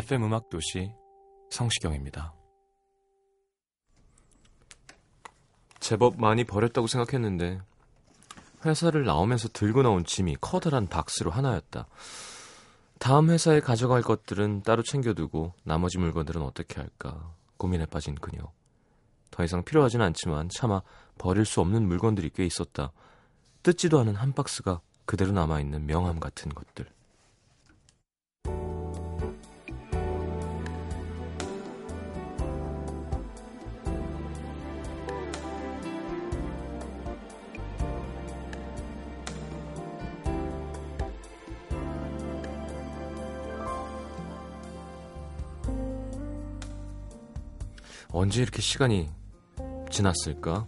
FM 음악 도시 성시경입니다. 제법 많이 버렸다고 생각했는데 회사를 나오면서 들고 나온 짐이 커다란 박스로 하나였다. 다음 회사에 가져갈 것들은 따로 챙겨두고 나머지 물건들은 어떻게 할까 고민에 빠진 그녀. 더 이상 필요하진 않지만 차마 버릴 수 없는 물건들이 꽤 있었다. 뜯지도 않은 한 박스가 그대로 남아있는 명함 같은 것들. 언제 이렇게 시간이 지났을까?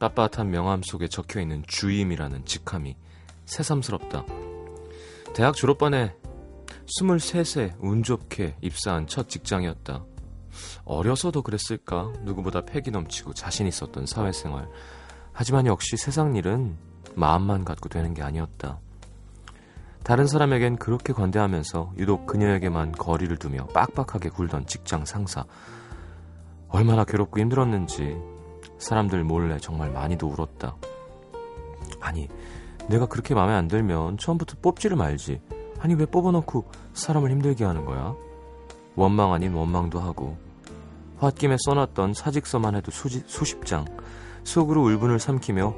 빳빳한 명함 속에 적혀 있는 주임이라는 직함이 새삼스럽다. 대학 졸업반에 23세 운 좋게 입사한 첫 직장이었다. 어려서도 그랬을까? 누구보다 패기 넘치고 자신 있었던 사회생활. 하지만 역시 세상 일은 마음만 갖고 되는 게 아니었다. 다른 사람에겐 그렇게 관대하면서 유독 그녀에게만 거리를 두며 빡빡하게 굴던 직장 상사. 얼마나 괴롭고 힘들었는지 사람들 몰래 정말 많이도 울었다. 아니, 내가 그렇게 마음에 안 들면 처음부터 뽑지를 말지. 아니, 왜 뽑아놓고 사람을 힘들게 하는 거야? 원망 아닌 원망도 하고, 홧김에 써놨던 사직서만 해도 수지, 수십 장, 속으로 울분을 삼키며,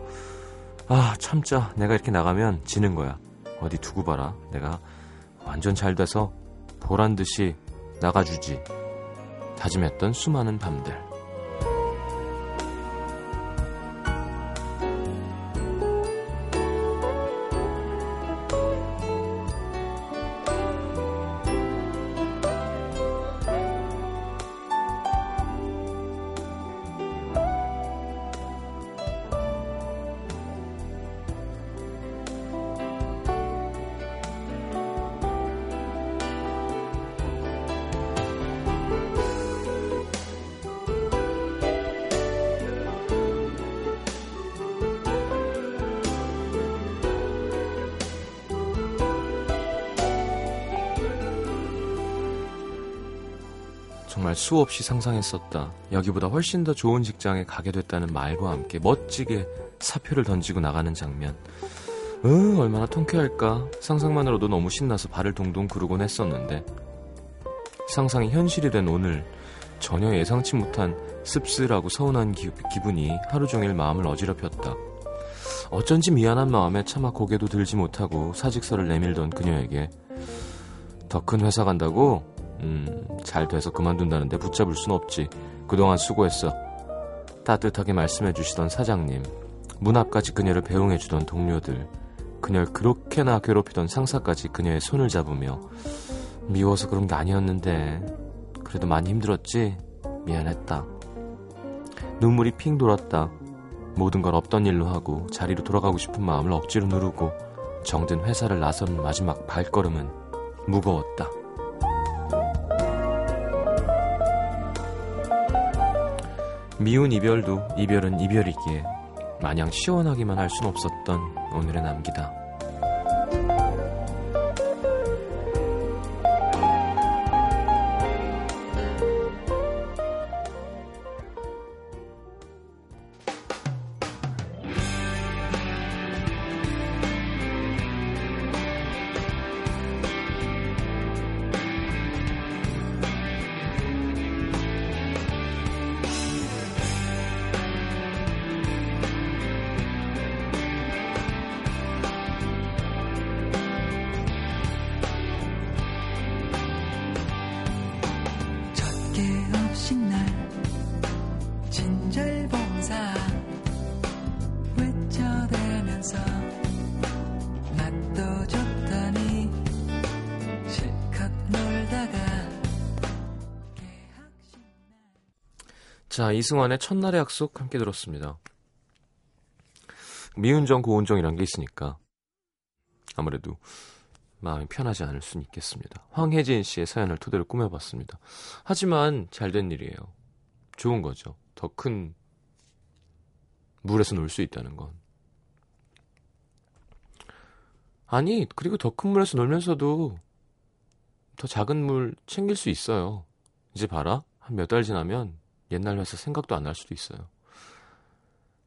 아, 참자. 내가 이렇게 나가면 지는 거야. 어디 두고 봐라. 내가 완전 잘 돼서 보란 듯이 나가주지. 다짐했던 수많은 밤들. 수없이 상상했었다. 여기보다 훨씬 더 좋은 직장에 가게 됐다는 말과 함께 멋지게 사표를 던지고 나가는 장면. 으, 얼마나 통쾌할까. 상상만으로도 너무 신나서 발을 동동 구르곤 했었는데. 상상이 현실이 된 오늘, 전혀 예상치 못한 씁쓸하고 서운한 기, 기분이 하루 종일 마음을 어지럽혔다. 어쩐지 미안한 마음에 차마 고개도 들지 못하고 사직서를 내밀던 그녀에게 더 큰 회사 간다고? 음, 잘 돼서 그만둔다는데 붙잡을 순 없지. 그동안 수고했어. 따뜻하게 말씀해 주시던 사장님, 문 앞까지 그녀를 배웅해 주던 동료들, 그녀를 그렇게나 괴롭히던 상사까지 그녀의 손을 잡으며 미워서 그런 게 아니었는데 그래도 많이 힘들었지? 미안했다. 눈물이 핑 돌았다. 모든 걸 없던 일로 하고 자리로 돌아가고 싶은 마음을 억지로 누르고 정든 회사를 나선 마지막 발걸음은 무거웠다. 미운 이별도 이별은 이별이기에 마냥 시원하기만 할 순 없었던 오늘의 남기다. 자, 이승환의 첫날의 약속 함께 들었습니다. 미운정, 고운정이란 게 있으니까 아무래도 마음이 편하지 않을 수는 있겠습니다. 황혜진 씨의 사연을 토대로 꾸며봤습니다. 하지만 잘 된 일이에요. 좋은 거죠. 더 큰 물에서 놀 수 있다는 건. 아니, 그리고 더 큰 물에서 놀면서도 더 작은 물 챙길 수 있어요. 이제 봐라. 한 몇 달 지나면 옛날 회사 생각도 안 날 수도 있어요.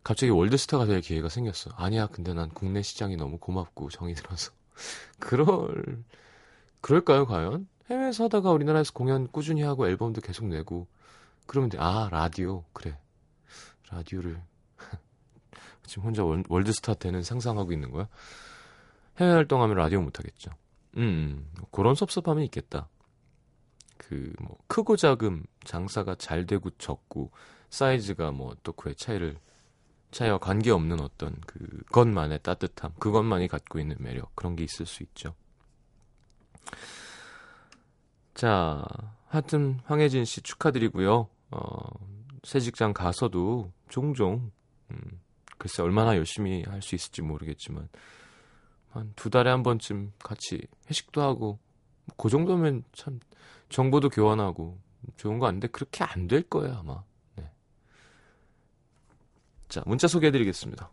갑자기 월드스타가 될 기회가 생겼어. 아니야, 근데 난 국내 시장이 너무 고맙고 정이 들어서. 그럴, 그럴까요, 과연? 해외에서 하다가 우리나라에서 공연 꾸준히 하고 앨범도 계속 내고, 그러면 돼. 아, 라디오. 그래. 라디오를. 지금 혼자 월, 월드스타 되는 상상하고 있는 거야? 해외 활동하면 라디오 못하겠죠. 음, 음, 그런 섭섭함이 있겠다. 그, 뭐, 크고 작음, 장사가 잘 되고 적고, 사이즈가 뭐, 또 그의 차이를 차이와 관계없는 어떤 그것만의 따뜻함, 그것만이 갖고 있는 매력, 그런 게 있을 수 있죠. 자, 하여튼 황혜진 씨 축하드리고요. 어, 새 직장 가서도 종종, 음, 글쎄 얼마나 열심히 할 수 있을지 모르겠지만, 한 두 달에 한 번쯤 같이 회식도 하고, 그 정도면 참 정보도 교환하고 좋은 거 아닌데 그렇게 안 될 거예요 아마. 자, 문자 소개해드리겠습니다.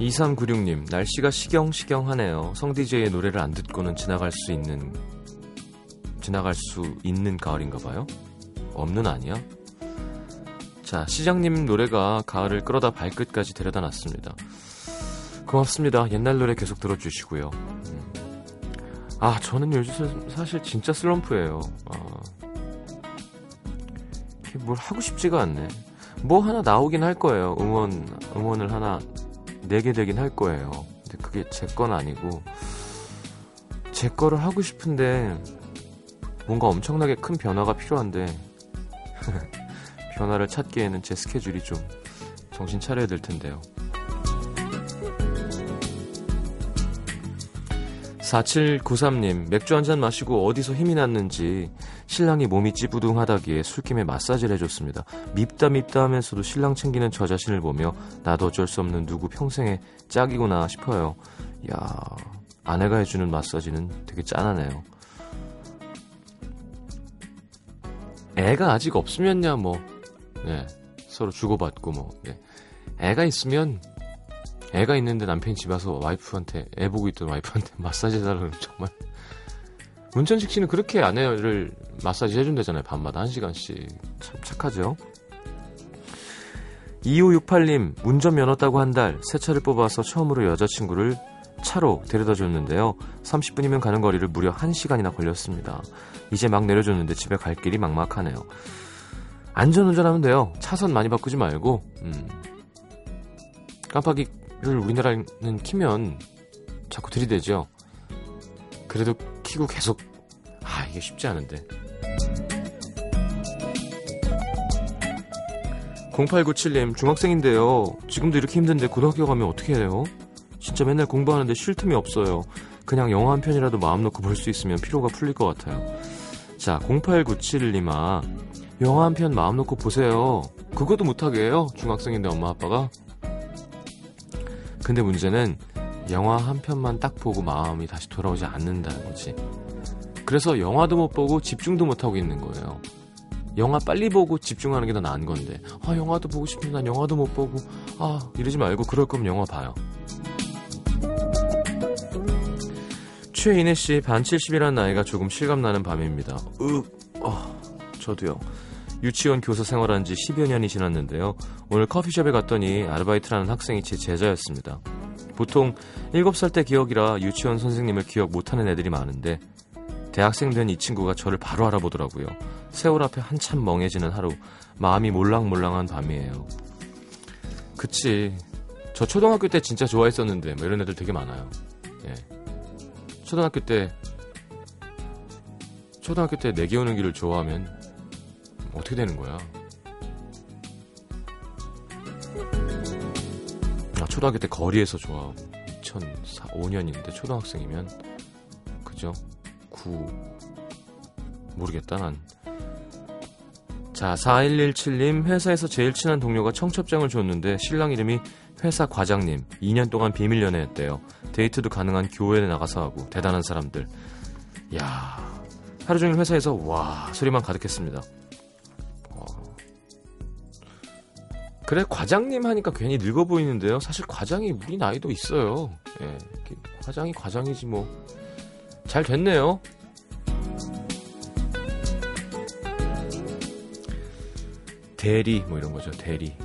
(2396님) 날씨가 시경시경하네요 성디제의 노래를 안 듣고는 지나갈 수 있는 지나갈 수 있는 가을인가 봐요 없는 아니야 자 시장님 노래가 가을을 끌어다 발끝까지 데려다 놨습니다 고맙습니다. 옛날 노래 계속 들어주시고요. 음. 아, 저는 요즘 사실 진짜 슬럼프예요. 아, 뭘 하고 싶지가 않네. 뭐 하나 나오긴 할 거예요. 응원, 응원을 하나 내게 되긴 할 거예요. 근데 그게 제 건 아니고, 제 거를 하고 싶은데, 뭔가 엄청나게 큰 변화가 필요한데, 변화를 찾기에는 제 스케줄이 좀 정신 차려야 될 텐데요. 4793님, 맥주 한 잔 마시고 어디서 힘이 났는지 신랑이 몸이 찌부둥하다기에 술김에 마사지를 해줬습니다. 밉다 밉다 하면서도 신랑 챙기는 저 자신을 보며 나도 어쩔 수 없는 누구 평생의 짝이구나 싶어요. 야 아내가 해주는 마사지는 되게 짠하네요. 애가 아직 없으면야 뭐, 네, 서로 주고받고 뭐, 네. 애가 있으면 애가 있는데 남편이 집 와서 와이프한테 애 보고 있던 와이프한테 마사지 해달라고 정말. 문천식 씨는 그렇게 아내를 마사지 해준다잖아요 밤마다. 한 시간씩. 참 착하죠. 2568님 운전면허 따고 한 달 새 차를 뽑아서 처음으로 여자친구를 차로 데려다 줬는데요. 30분이면 가는 거리를 무려 1시간이나 걸렸습니다 이제 막 내려줬는데 집에 갈 길이 막막하네요 안전운전하면 돼요 차선 많이 바꾸지 말고 음. 깜빡이 를 우리나라는 키면 자꾸 들이대죠. 그래도 키고 계속 아 이게 쉽지 않은데. 0897님 중학생인데요. 지금도 이렇게 힘든데 고등학교 가면 어떻게 해요? 진짜 맨날 공부하는데 쉴 틈이 없어요. 그냥 영화 한 편이라도 마음 놓고 볼 수 있으면 피로가 풀릴 것 같아요. 자 0897님아 영화 한 편 마음 놓고 보세요. 그것도 못하게 해요. 중학생인데 엄마 아빠가 근데 문제는 영화 한 편만 딱 보고 마음이 다시 돌아오지 않는다는 거지. 그래서 영화도 못 보고 집중도 못 하고 있는 거예요. 영화 빨리 보고 집중하는 게 더 나은 건데, 아, 영화도 보고 싶은데 난 영화도 못 보고, 아, 이러지 말고 그럴 거면 영화 봐요. 최인혜 씨, 반 70이라는 나이가 조금 실감나는 밤입니다. 으, 어, 저도요. 유치원 교사 생활한 지 10여 년이 지났는데요. 오늘 커피숍에 갔더니 아르바이트라는 학생이 제 제자였습니다. 보통 7살 때 기억이라 유치원 선생님을 기억 못하는 애들이 많은데 대학생 된 이 친구가 저를 바로 알아보더라고요. 세월 앞에 한참 멍해지는 하루, 마음이 몰랑몰랑한 밤이에요. 그치. 저 초등학교 때 진짜 좋아했었는데, 뭐 이런 애들 되게 많아요. 예. 초등학교 때, 초등학교 때 내기 오는 길을 좋아하면 어떻게 되는 거야? 나 초등학교 때 거리에서 좋아하고 2005년인데 초등학생이면 그죠? 9 모르겠다 난. 자 4117님 회사에서 제일 친한 동료가 청첩장을 줬는데 신랑 이름이 회사 과장님 2년 동안 비밀 연애했대요. 데이트도 가능한 교회에 나가서 하고 대단한 사람들. 야 하루 종일 회사에서 와 소리만 가득했습니다. 어. 그래 과장님 하니까 괜히 늙어 보이는데요. 사실 과장이 우리 나이도 있어요. 예, 과장이 과장이지 뭐. 잘 됐네요. 대리 뭐 이런 거죠. 대리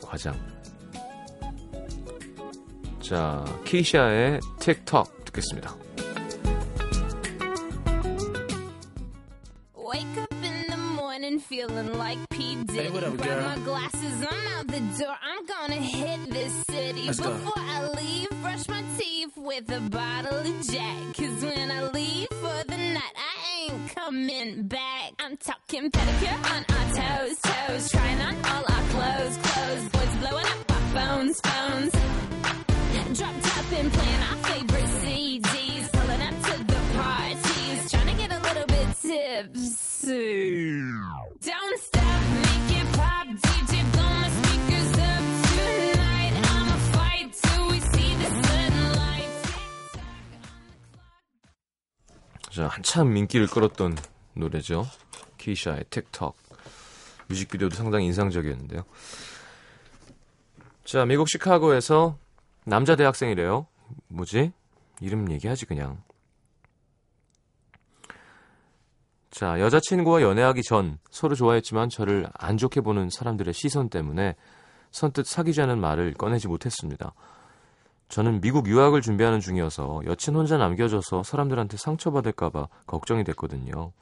과장. 자 키샤의 틱톡 듣겠습니다. Wake up in the morning feeling like P. Diddy. Hey, what up, Grab girl? my glasses, I'm out the door. I'm gonna hit this city. Let's go. Before I leave, brush my teeth with a bottle of Jack. Cause when I leave for the night, I ain't coming back. I'm talking pedicure on our toes, toes. Trying on all our clothes, clothes. Boys blowing up our phones, phones. Drop top and playing our favorite CDs. Pulling up to the parties. Trying to get a little bit tipsy. Don't stop, make it pop. DJ, blow my speakers up tonight. I'ma fight till we see the sunlight. 자, 한참 인기를 끌었던 노래죠. 키샤의 틱톡. 뮤직비디오도 상당히 인상적이었는데요. 자, 미국 시카고에서 남자 대학생이래요. 뭐지? 이름 얘기하지 그냥. 자, 여자친구와 연애하기 전 서로 좋아했지만 저를 안 좋게 보는 사람들의 시선 때문에 선뜻 사귀자는 말을 꺼내지 못했습니다. 저는 미국 유학을 준비하는 중이어서 여친 혼자 남겨져서 사람들한테 상처받을까봐 걱정이 됐거든요.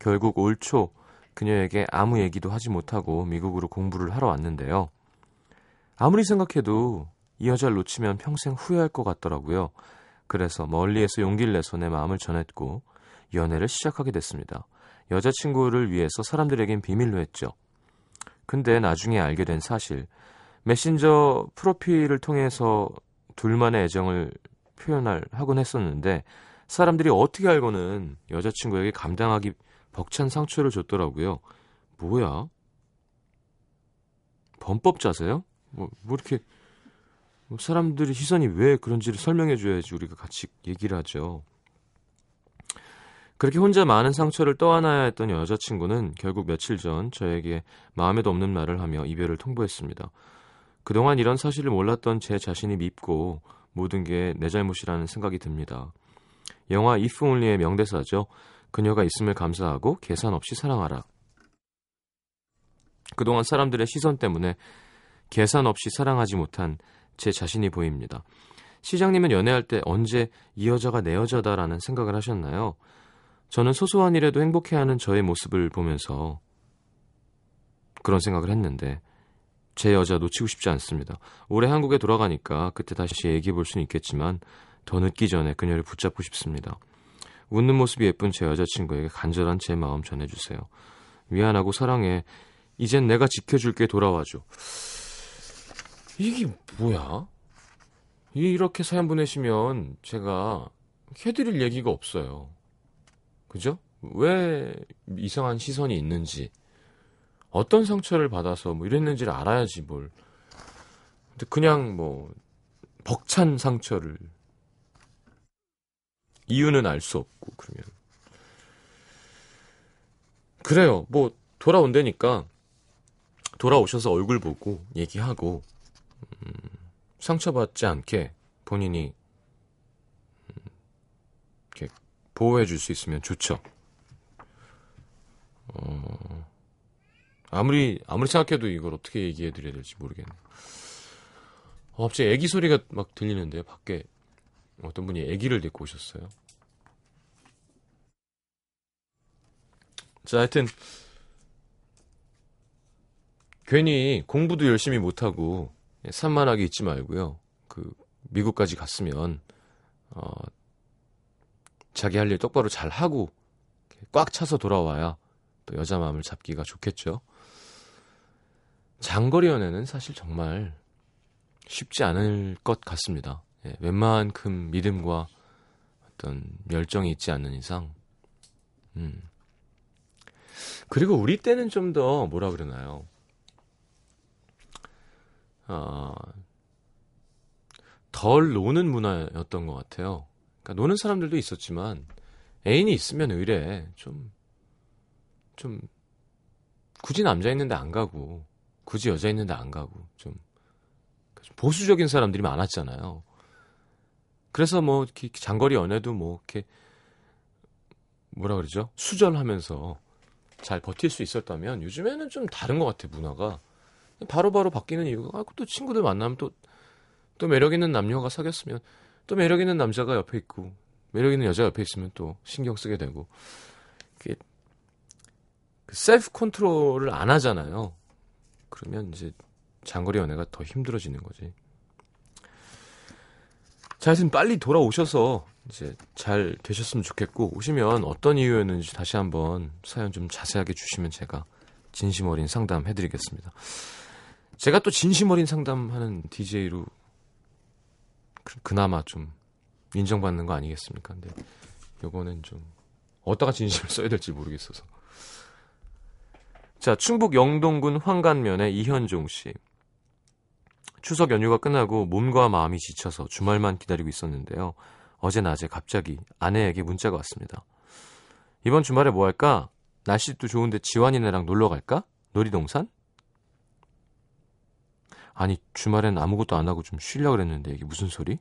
결국 올 초 그녀에게 아무 얘기도 하지 못하고 미국으로 공부를 하러 왔는데요. 아무리 생각해도 이 여자를 놓치면 평생 후회할 것 같더라고요. 그래서 멀리에서 용기를 내서 내 마음을 전했고 연애를 시작하게 됐습니다. 여자친구를 위해서 사람들에겐 비밀로 했죠. 근데 나중에 알게 된 사실 메신저 프로필을 통해서 둘만의 애정을 표현을 하곤 했었는데 사람들이 어떻게 알고는 여자친구에게 감당하기 벅찬 상처를 줬더라고요. 뭐야? 범법자세요? 뭐, 뭐 이렇게 뭐 사람들이 시선이 왜 그런지를 설명해 줘야지 우리가 같이 얘기를 하죠. 그렇게 혼자 많은 상처를 떠안아야 했던 여자친구는 결국 며칠 전 저에게 마음에도 없는 말을 하며 이별을 통보했습니다. 그동안 이런 사실을 몰랐던 제 자신이 밉고 모든 게 내 잘못이라는 생각이 듭니다. 영화 이프 온리의 명대사죠. 그녀가 있음을 감사하고 계산 없이 사랑하라. 그동안 사람들의 시선 때문에 계산 없이 사랑하지 못한 제 자신이 보입니다. 시장님은 연애할 때 언제 이 여자가 내 여자다라는 생각을 하셨나요? 저는 소소한 일에도 행복해하는 저의 모습을 보면서 그런 생각을 했는데 제 여자 놓치고 싶지 않습니다. 올해 한국에 돌아가니까 그때 다시 얘기해 볼 수는 있겠지만 더 늦기 전에 그녀를 붙잡고 싶습니다. 웃는 모습이 예쁜 제 여자친구에게 간절한 제 마음 전해주세요. 미안하고 사랑해. 이젠 내가 지켜줄게 돌아와줘. 이게 뭐야? 이렇게 사연 보내시면 제가 해드릴 얘기가 없어요. 그죠? 왜 이상한 시선이 있는지, 어떤 상처를 받아서 뭐 이랬는지를 알아야지 뭘. 근데 그냥 뭐, 벅찬 상처를. 이유는 알 수 없고, 그러면. 그래요. 뭐, 돌아온다니까, 돌아오셔서 얼굴 보고, 얘기하고, 음, 상처받지 않게 본인이, 음, 이렇게 보호해 줄 수 있으면 좋죠. 어, 아무리, 아무리 생각해도 이걸 어떻게 얘기해 드려야 될지 모르겠네. 어, 갑자기 애기 소리가 막 들리는데요, 밖에. 어떤 분이 애기를 데리고 오셨어요. 자, 하여튼, 괜히 공부도 열심히 못하고, 산만하게 있지 말고요. 그, 미국까지 갔으면, 어, 자기 할 일 똑바로 잘 하고, 꽉 차서 돌아와야 또 여자 마음을 잡기가 좋겠죠. 장거리 연애는 사실 정말 쉽지 않을 것 같습니다. 예, 웬만큼 믿음과 어떤 열정이 있지 않는 이상, 음. 그리고 우리 때는 좀 더 뭐라 그러나요? 아, 덜 노는 문화였던 것 같아요. 그러니까 노는 사람들도 있었지만 애인이 있으면 의뢰 좀, 좀 굳이 남자 있는데 안 가고 굳이 여자 있는데 안 가고 좀 보수적인 사람들이 많았잖아요. 그래서 뭐 장거리 연애도 뭐 이렇게 뭐라 그러죠? 수절하면서 잘 버틸 수 있었다면 요즘에는 좀 다른 것 같아 문화가 바로바로 바로 바뀌는 이유가 아, 또 친구들 만나면 또 또 매력 있는 남녀가 사귀었으면 또 매력 있는 남자가 옆에 있고 매력 있는 여자 옆에 있으면 또 신경 쓰게 되고 이게 그 셀프 컨트롤을 안 하잖아요. 그러면 이제 장거리 연애가 더 힘들어지는 거지. 자, 하여튼 빨리 돌아오셔서 이제 잘 되셨으면 좋겠고 오시면 어떤 이유였는지 다시 한번 사연 좀 자세하게 주시면 제가 진심 어린 상담 해드리겠습니다. 제가 또 진심 어린 상담하는 DJ로 그나마 좀 인정받는 거 아니겠습니까? 근데 요거는 좀 어디다가 진심을 써야 될지 모르겠어서. 자, 충북 영동군 황간면의 이현종 씨. 추석 연휴가 끝나고 몸과 마음이 지쳐서 주말만 기다리고 있었는데요. 어제 낮에 갑자기 아내에게 문자가 왔습니다. 이번 주말에 뭐 할까? 날씨도 좋은데 지환이네랑 놀러 갈까? 놀이동산? 아니, 주말엔 아무것도 안 하고 좀 쉬려고 그랬는데 이게 무슨 소리?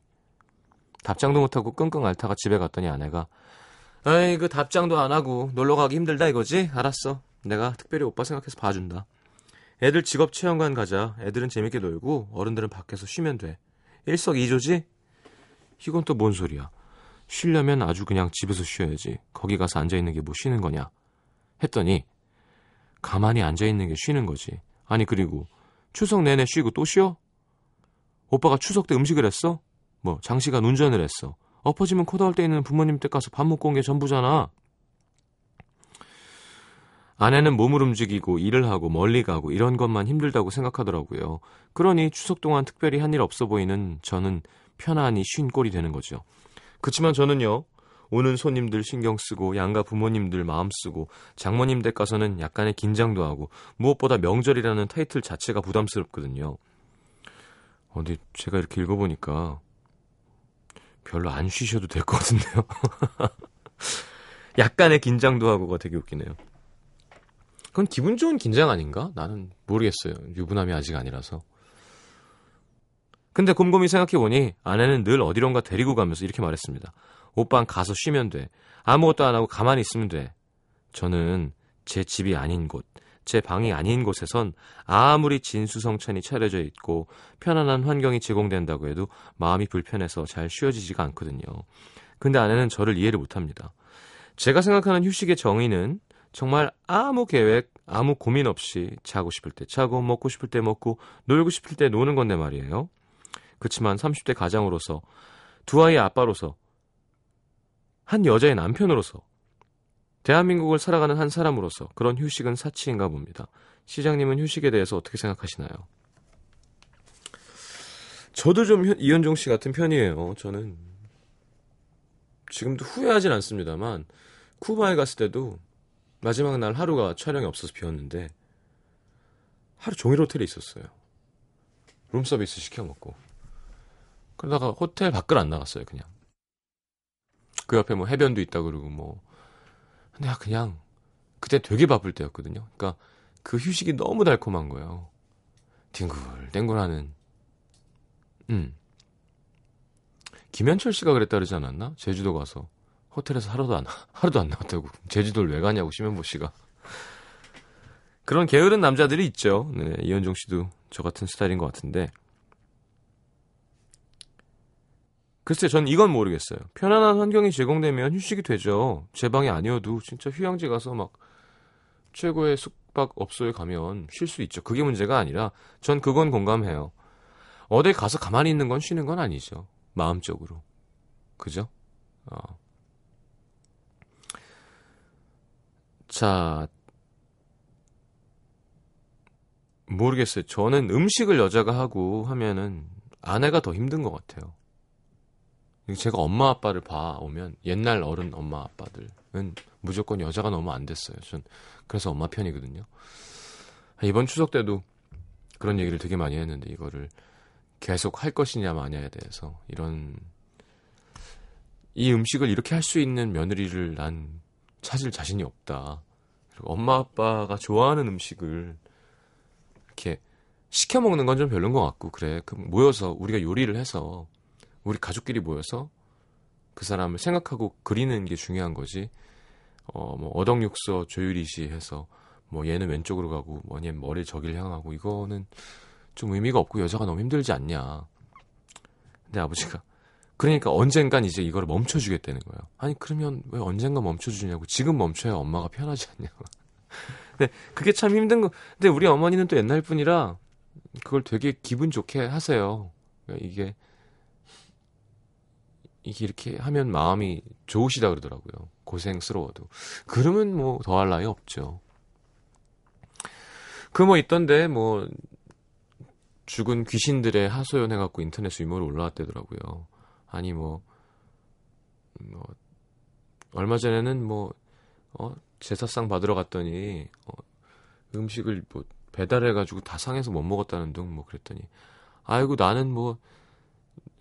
답장도 못하고 끙끙 앓다가 집에 갔더니 아내가 아이, 그 답장도 안 하고 놀러 가기 힘들다 이거지? 알았어. 내가 특별히 오빠 생각해서 봐준다. 애들 직업 체험관 가자. 애들은 재밌게 놀고 어른들은 밖에서 쉬면 돼. 일석이조지? 이건 또 뭔 소리야? 쉬려면 아주 그냥 집에서 쉬어야지. 거기 가서 앉아있는 게 뭐 쉬는 거냐? 했더니 가만히 앉아있는 게 쉬는 거지. 아니 그리고 추석 내내 쉬고 또 쉬어? 오빠가 추석 때 음식을 했어? 뭐 장시간 운전을 했어. 엎어지면 코 닿을 때 있는 부모님 댁 가서 밥 먹고 온 게 전부잖아. 아내는 몸을 움직이고 일을 하고 멀리 가고 이런 것만 힘들다고 생각하더라고요. 그러니 추석 동안 특별히 한 일 없어 보이는 저는 편안히 쉰 꼴이 되는 거죠. 그치만 저는요. 오는 손님들 신경 쓰고 양가 부모님들 마음 쓰고 장모님 댁 가서는 약간의 긴장도 하고 무엇보다 명절이라는 타이틀 자체가 부담스럽거든요. 어, 근데 제가 이렇게 읽어보니까 별로 안 쉬셔도 될 것 같은데요. 약간의 긴장도 하고가 되게 웃기네요. 그건 기분 좋은 긴장 아닌가? 나는 모르겠어요. 유부남이 아직 아니라서. 근데 곰곰이 생각해보니 아내는 늘 어디론가 데리고 가면서 이렇게 말했습니다. 오빠는 가서 쉬면 돼. 아무것도 안 하고 가만히 있으면 돼. 저는 제 집이 아닌 곳, 제 방이 아닌 곳에선 아무리 진수성찬이 차려져 있고 편안한 환경이 제공된다고 해도 마음이 불편해서 잘 쉬어지지가 않거든요. 근데 아내는 저를 이해를 못합니다. 제가 생각하는 휴식의 정의는 정말 아무 계획, 아무 고민 없이 자고 싶을 때 자고, 먹고 싶을 때 먹고, 놀고 싶을 때 노는 건데 말이에요. 그렇지만 30대 가장으로서, 두 아이의 아빠로서, 한 여자의 남편으로서, 대한민국을 살아가는 한 사람으로서 그런 휴식은 사치인가 봅니다. 시장님은 휴식에 대해서 어떻게 생각하시나요? 저도 좀 이현종 씨 같은 편이에요. 저는 지금도 후회하진 않습니다만 쿠바에 갔을 때도 마지막 날 하루가 촬영이 없어서 비었는데 하루 종일 호텔에 있었어요. 룸서비스 시켜 먹고. 그러다가 호텔 밖을 안 나갔어요, 그냥. 그 옆에 뭐 해변도 있다 그러고 뭐. 근데 그냥 그때 되게 바쁠 때였거든요. 그러니까 그 휴식이 너무 달콤한 거예요. 뒹굴뒹굴하는. 음. 김현철 씨가 그랬다 그러지 않았나? 제주도 가서 호텔에서 하루도 안 하루도 안 나왔다고 제주도를 왜 가냐고 심현보 씨가 그런 게으른 남자들이 있죠. 네, 이현종 씨도 저 같은 스타일인 것 같은데 글쎄 전 이건 모르겠어요. 편안한 환경이 제공되면 휴식이 되죠. 제 방이 아니어도 진짜 휴양지 가서 막 최고의 숙박업소에 가면 쉴 수 있죠. 그게 문제가 아니라 전 그건 공감해요. 어딜 가서 가만히 있는 건 쉬는 건 아니죠. 마음적으로. 그죠? 어. 자, 모르겠어요. 저는 음식을 여자가 하고 하면은 아내가 더 힘든 것 같아요. 제가 엄마 아빠를 봐오면 옛날 어른 엄마 아빠들은 무조건 여자가 너무 안 됐어요. 전 그래서 엄마 편이거든요. 이번 추석 때도 그런 얘기를 되게 많이 했는데 이거를 계속 할 것이냐 마냐에 대해서 이런 이 음식을 이렇게 할 수 있는 며느리를 난 찾을 자신이 없다. 그리고 엄마 아빠가 좋아하는 음식을 이렇게 시켜 먹는 건 좀 별론 것 같고 그래 그 모여서 우리가 요리를 해서 우리 가족끼리 모여서 그 사람을 생각하고 그리는 게 중요한 거지. 어 뭐 어덕육서 조유리시 해서 뭐 얘는 왼쪽으로 가고 뭐 얘는 머리 저길 향하고 이거는 좀 의미가 없고 여자가 너무 힘들지 않냐. 근데 아버지가 그러니까 언젠간 이제 이거를 멈춰주겠다는 거예요. 아니 그러면 왜 언젠가 멈춰주냐고 지금 멈춰야 엄마가 편하지 않냐고. 근데 그게 참 힘든 거. 근데 우리 어머니는 또 옛날 분이라 그걸 되게 기분 좋게 하세요. 그러니까 이게 이게 이렇게 하면 마음이 좋으시다 그러더라고요. 고생스러워도. 그러면 뭐 더할 나위 없죠. 그 뭐 있던데 뭐 죽은 귀신들의 하소연 해갖고 인터넷 유머로 올라왔대더라고요. 아니 뭐, 뭐 얼마 전에는 뭐 어, 제사상 받으러 갔더니 어, 음식을 뭐 배달해가지고 다 상해서 못 먹었다는 둥 뭐 그랬더니 아이고 나는 뭐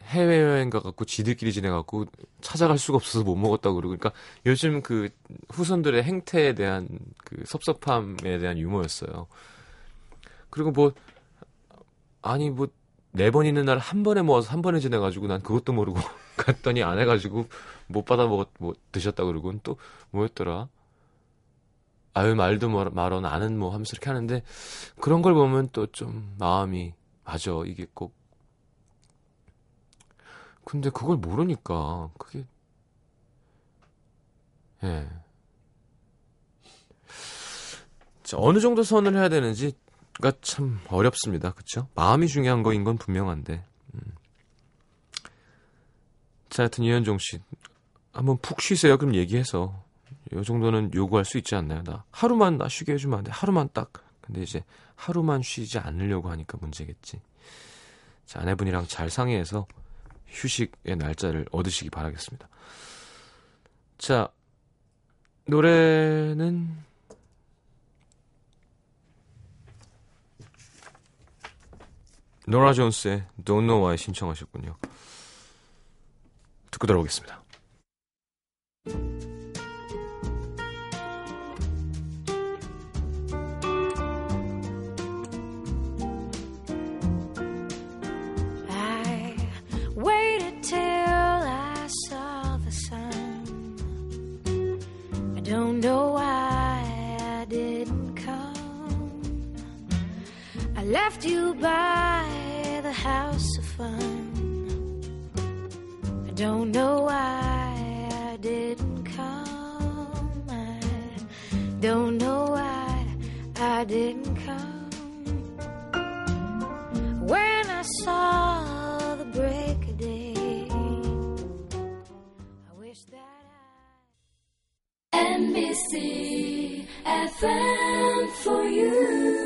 해외여행 가갖고 지들끼리 지내갖고 찾아갈 수가 없어서 못 먹었다고 그러고 그러니까 요즘 그 후손들의 행태에 대한 그 섭섭함에 대한 유머였어요. 그리고 뭐 아니 뭐 네 번 있는 날 한 번에 모아서 한 번에 지내가지고 난 그것도 모르고 갔더니 안 해가지고 못 받아 먹었 뭐 드셨다 그러고 또 뭐였더라 아유 말도 말어 나는 뭐 하면서 이렇게 하는데 그런 걸 보면 또 좀 마음이 맞아 이게 꼭 근데 그걸 모르니까 그게 예. 자, 어느 정도 선을 해야 되는지가 참 어렵습니다. 그쵸? 마음이 중요한 거인 건 분명한데. 음. 자, 하여튼 이현종 씨. 한번 푹 쉬세요. 그럼 얘기해서. 요 정도는 요구할 수 있지 않나요? 나 하루만 나 쉬게 해주면 안 돼. 하루만 딱. 근데 이제 하루만 쉬지 않으려고 하니까 문제겠지. 자, 아내분이랑 잘 상의해서 휴식의 날짜를 얻으시기 바라겠습니다. 자, 노래는 노라 존스의 Don't Know Why 신청하셨군요. 듣고 들어오겠습니다. Left you by the house of fun. I don't know why I didn't come. I don't know why I didn't come. When I saw the break of day, I wish that I. NBC FM for you.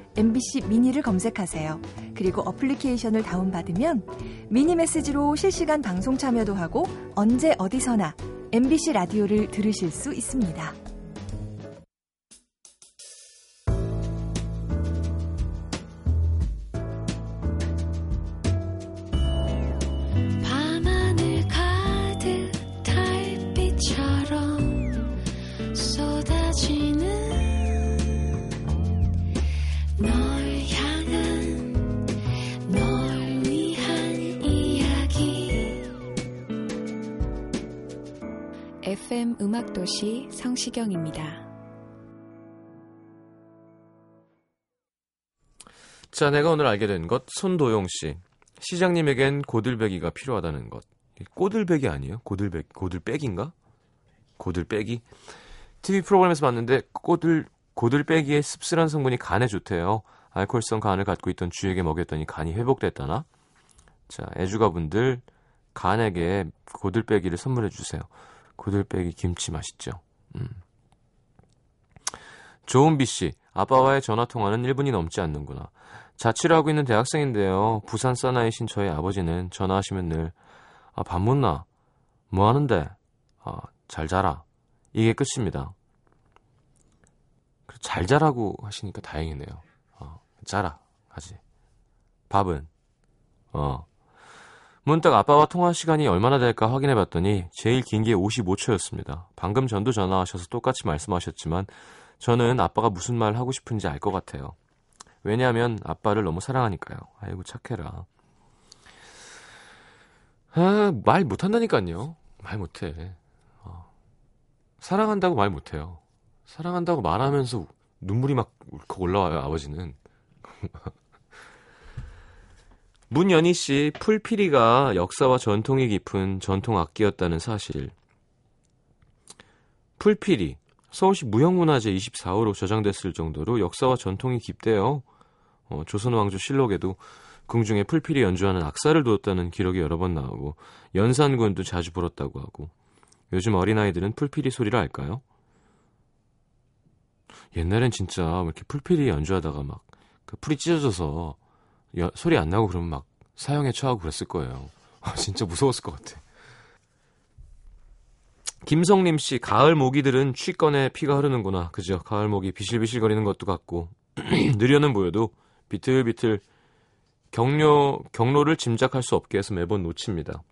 MBC 미니를 검색하세요. 그리고 어플리케이션을 다운받으면 미니 메시지로 실시간 방송 참여도 하고 언제 어디서나 MBC 라디오를 들으실 수 있습니다. 음악도시 성시경입니다. 자, 내가 오늘 알게 된 것, 손도용 씨. 시장님에겐 고들배기가 필요하다는 것. 꼬들배기 아니에요? 고들배 고들빼기인가? 고들빼기? TV 프로그램에서 봤는데 꼬들 고들빼기의 씁쓸한 성분이 간에 좋대요. 알코올성 간을 갖고 있던 쥐에게 먹였더니 간이 회복됐다나? 자, 애주가분들 간에게 고들빼기를 선물해 주세요. 고들빼기 김치 맛있죠. 음. 조은비 씨, 아빠와의 전화 통화는 1분이 넘지 않는구나. 자취를 하고 있는 대학생인데요. 부산 사나이신 저희 아버지는 전화하시면 늘 아, 밥 묻나? 뭐 하는데? 아, 잘 자라. 이게 끝입니다. 잘 자라고 하시니까 다행이네요. 어, 자라 하지. 밥은 어. 문득 아빠와 통화 시간이 얼마나 될까 확인해 봤더니 제일 긴 게 55초였습니다. 방금 전도 전화하셔서 똑같이 말씀하셨지만 저는 아빠가 무슨 말 하고 싶은지 알 것 같아요. 왜냐하면 아빠를 너무 사랑하니까요. 아이고 착해라. 아, 말 못한다니까요. 말 못해. 어. 사랑한다고 말 못해요. 사랑한다고 말하면서 눈물이 막 울컥 올라와요, 아버지는. 문연희 씨, 풀피리가 역사와 전통이 깊은 전통 악기였다는 사실. 풀피리, 서울시 무형문화재 24호로 저장됐을 정도로 역사와 전통이 깊대요. 어, 조선왕조 실록에도 궁중에 풀피리 연주하는 악사를 두었다는 기록이 여러 번 나오고 연산군도 자주 불었다고 하고 요즘 어린아이들은 풀피리 소리를 알까요? 옛날엔 진짜 이렇게 풀피리 연주하다가 막 그 풀이 찢어져서 여, 소리 안 나고 그러면 막 사형에 처하고 그랬을 거예요. 아, 진짜 무서웠을 것 같아. 김성림 씨, 가을 모기들은 취권에 피가 흐르는구나. 그죠? 가을 모기 비실비실거리는 것도 같고 느려는 보여도 비틀비틀 경로 경로를 짐작할 수 없게 해서 매번 놓칩니다.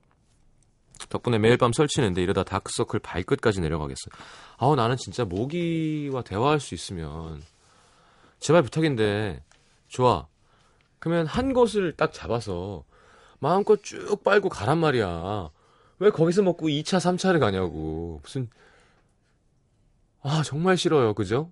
덕분에 매일 밤 설치는데 이러다 다크서클 발끝까지 내려가겠어. 아우 나는 진짜 모기와 대화할 수 있으면 제발 부탁인데 좋아. 그러면 한 곳을 딱 잡아서 마음껏 쭉 빨고 가란 말이야. 왜 거기서 먹고 2차, 3차를 가냐고. 무슨 아 정말 싫어요. 그죠?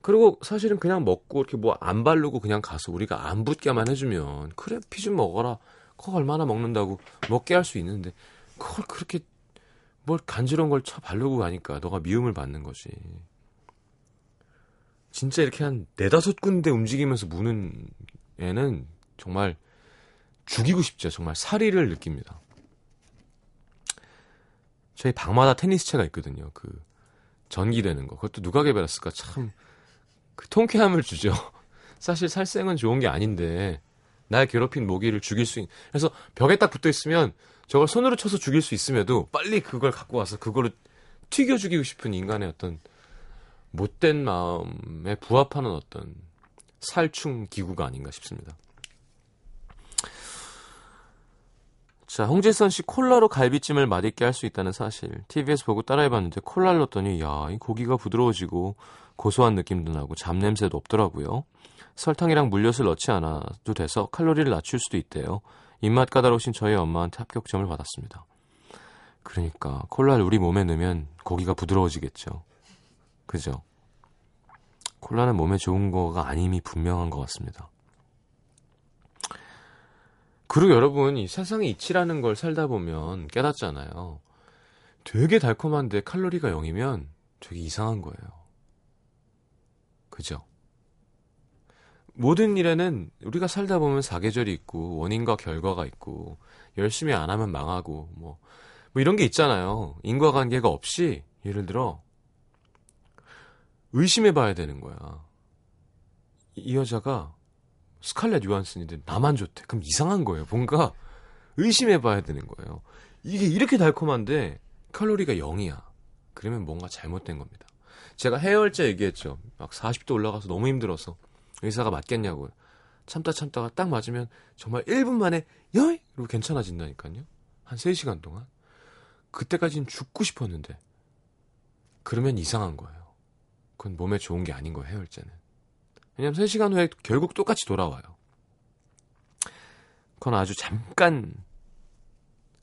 그리고 사실은 그냥 먹고 이렇게 뭐 안 바르고 그냥 가서 우리가 안 붙게만 해주면 그래 피 좀 먹어라. 그거 얼마나 먹는다고 먹게 할 수 있는데 그걸 그렇게 뭘 간지러운 걸쳐 바르고 가니까 너가 미움을 받는 거지. 진짜 이렇게 한 네다섯 군데 움직이면서 무는 애는 정말 죽이고 싶죠. 정말 사리를 느낍니다. 저희 방마다 테니스채가 있거든요. 그 전기되는 거. 그것도 누가 개발했을까? 참 그 통쾌함을 주죠. 사실 살생은 좋은 게 아닌데 날 괴롭힌 모기를 죽일 수 있는 그래서 벽에 딱 붙어 있으면 저걸 손으로 쳐서 죽일 수 있음에도 빨리 그걸 갖고 와서 그거를 튀겨 죽이고 싶은 인간의 어떤 못된 마음에 부합하는 어떤 살충 기구가 아닌가 싶습니다. 자, 홍재선 씨 콜라로 갈비찜을 맛있게 할 수 있다는 사실. TV에서 보고 따라해봤는데 콜라를 넣었더니 야, 이 고기가 부드러워지고 고소한 느낌도 나고 잡냄새도 없더라고요. 설탕이랑 물엿을 넣지 않아도 돼서 칼로리를 낮출 수도 있대요. 입맛 까다로우신 저희 엄마한테 합격점을 받았습니다. 그러니까 콜라를 우리 몸에 넣으면 고기가 부드러워지겠죠. 그죠? 콜라는 몸에 좋은 거가 아님이 분명한 것 같습니다. 그리고 여러분, 이 세상의 이치라는 걸 살다 보면 깨닫잖아요. 되게 달콤한데 칼로리가 0이면 되게 이상한 거예요. 그죠? 모든 일에는 우리가 살다 보면 사계절이 있고 원인과 결과가 있고 열심히 안 하면 망하고 뭐, 뭐 이런 게 있잖아요. 인과관계가 없이 예를 들어 의심해 봐야 되는 거야. 이 여자가 스칼렛 요한슨인데 나만 좋대. 그럼 이상한 거예요. 뭔가 의심해 봐야 되는 거예요. 이게 이렇게 달콤한데 칼로리가 0이야. 그러면 뭔가 잘못된 겁니다. 제가 해열제 얘기했죠. 막 40도 올라가서 너무 힘들어서 의사가 맞겠냐고요. 참다 참다가 딱 맞으면 정말 1분 만에 여이! 이러고 괜찮아진다니까요. 한 3시간 동안. 그때까지는 죽고 싶었는데 그러면 이상한 거예요. 그건 몸에 좋은 게 아닌 거예요, 해열제는. 왜냐면 3시간 후에 결국 똑같이 돌아와요. 그건 아주 잠깐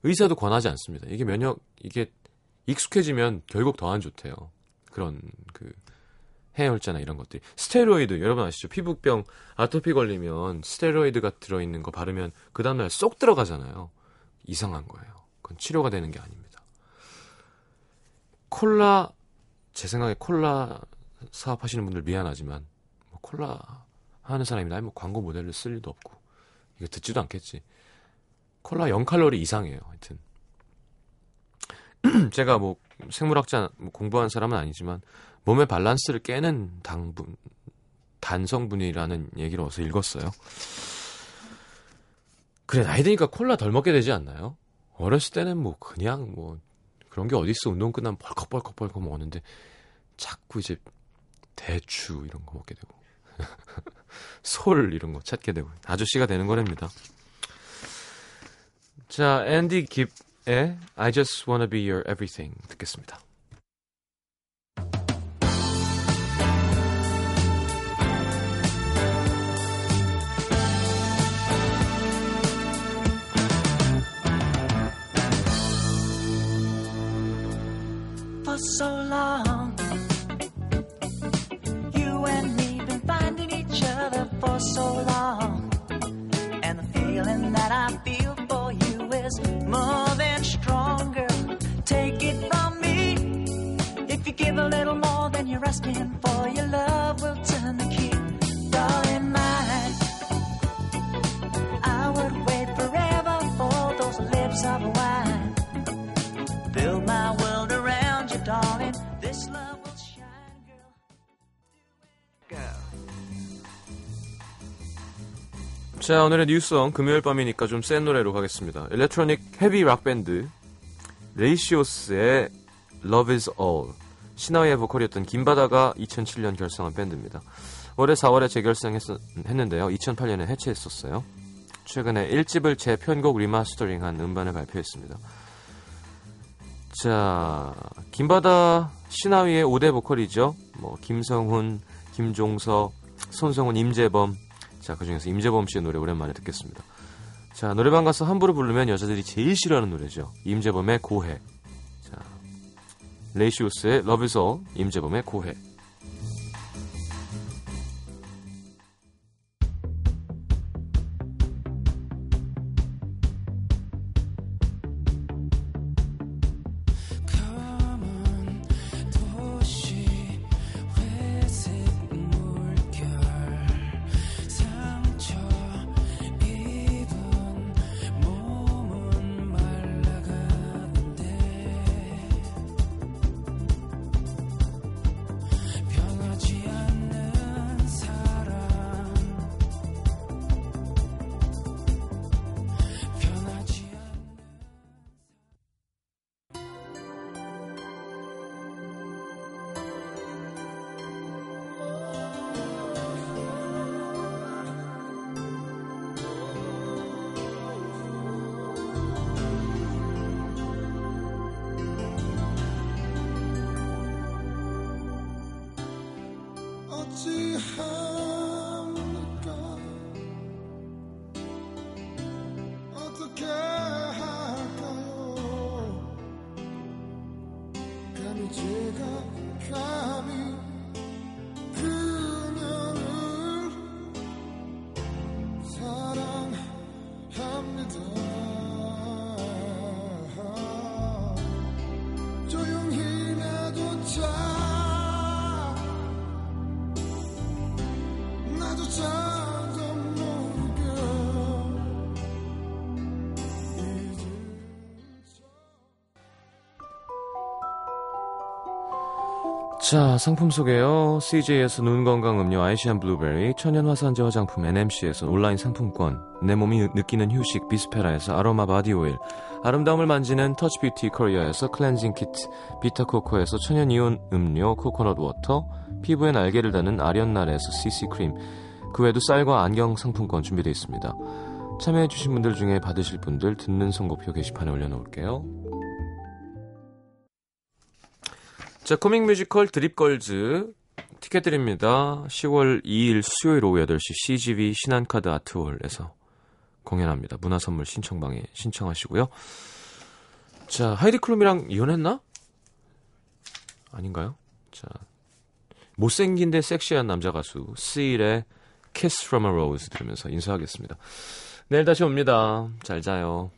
의사도 권하지 않습니다. 이게 면역 이게 익숙해지면 결국 더 안 좋대요. 그런 그 해열제나 이런 것들이. 스테로이드, 여러분 아시죠? 피부병, 아토피 걸리면 스테로이드가 들어 있는 거 바르면 그 다음 날 쏙 들어가잖아요. 이상한 거예요. 그건 치료가 되는 게 아닙니다. 콜라, 제 생각에 콜라 사업하시는 분들 미안하지만, 뭐 콜라 하는 사람이 나 뭐 광고 모델을 쓸 일도 없고, 이거 듣지도 않겠지. 콜라 0칼로리 이상이에요, 하여튼. 제가 뭐 생물학자 뭐 공부한 사람은 아니지만 몸의 밸런스를 깨는 당분 단성분이라는 얘기를 어디서 읽었어요. 그래 나이 드니까 콜라 덜 먹게 되지 않나요? 어렸을 때는 뭐 그냥 뭐 그런 게 어딨어 운동 끝나면 벌컥벌컥벌컥 먹었는데 자꾸 이제 대추 이런 거 먹게 되고 솔 이런 거 찾게 되고 아저씨가 되는 거랍니다. 자 앤디 깁의 I Just Wanna Be Your Everything 듣겠습니다. so. For so long. And the feeling that I feel for you is more than stronger. Take it from me. If you give a little more than you're asking 자, 오늘의 new song 금요일 밤이니까 좀 센 노래로 가겠습니다. 일렉트로닉 헤비 락 밴드 Ratios의 Love is All. 시나위의 보컬이었던 김바다가 2007년 결성한 밴드입니다. 올해 4월에 재결성했는데요. 2008년에 해체했었어요. 최근에 1집을 재편곡 리마스터링한 음반을 발표했습니다. 자, 김바다 시나위의 5대 보컬이죠. 뭐 김성훈, 김종서, 손성훈, 임재범. 자, 그중에서 임재범 씨의 노래 오랜만에 듣겠습니다. 자, 노래방 가서 함부로 부르면 여자들이 제일 싫어하는 노래죠. 임재범의 고해. 자, 레이시우스의 All, 임재범의 고해. 감 자, 상품 소개요. CJ에서 눈 건강 음료 아이시안 블루베리, 천연 화산재 화장품 NMC에서 온라인 상품권, 내 몸이 느끼는 휴식 비스페라에서 아로마 바디 오일, 아름다움을 만지는 터치 뷰티 코리아에서 클렌징 키트, 비타 코코에서 천연 이온 음료 코코넛 워터, 피부에 날개를 다는 아련날에서 CC 크림, 그 외에도 쌀과 안경 상품권 준비되어 있습니다. 참여해주신 분들 중에 받으실 분들 듣는 선곡표 게시판에 올려놓을게요. 자, 코믹 뮤지컬 드립걸즈 티켓 드립니다. 10월 2일 수요일 오후 8시 CGV 신한카드 아트홀에서 공연합니다. 문화선물 신청방에 신청하시고요. 자, 하이디 클룸이랑 이혼했나? 아닌가요? 자, 못생긴데 섹시한 남자 가수 씰의 Kiss from a Rose 들으면서 인사하겠습니다. 내일 다시 옵니다. 잘 자요.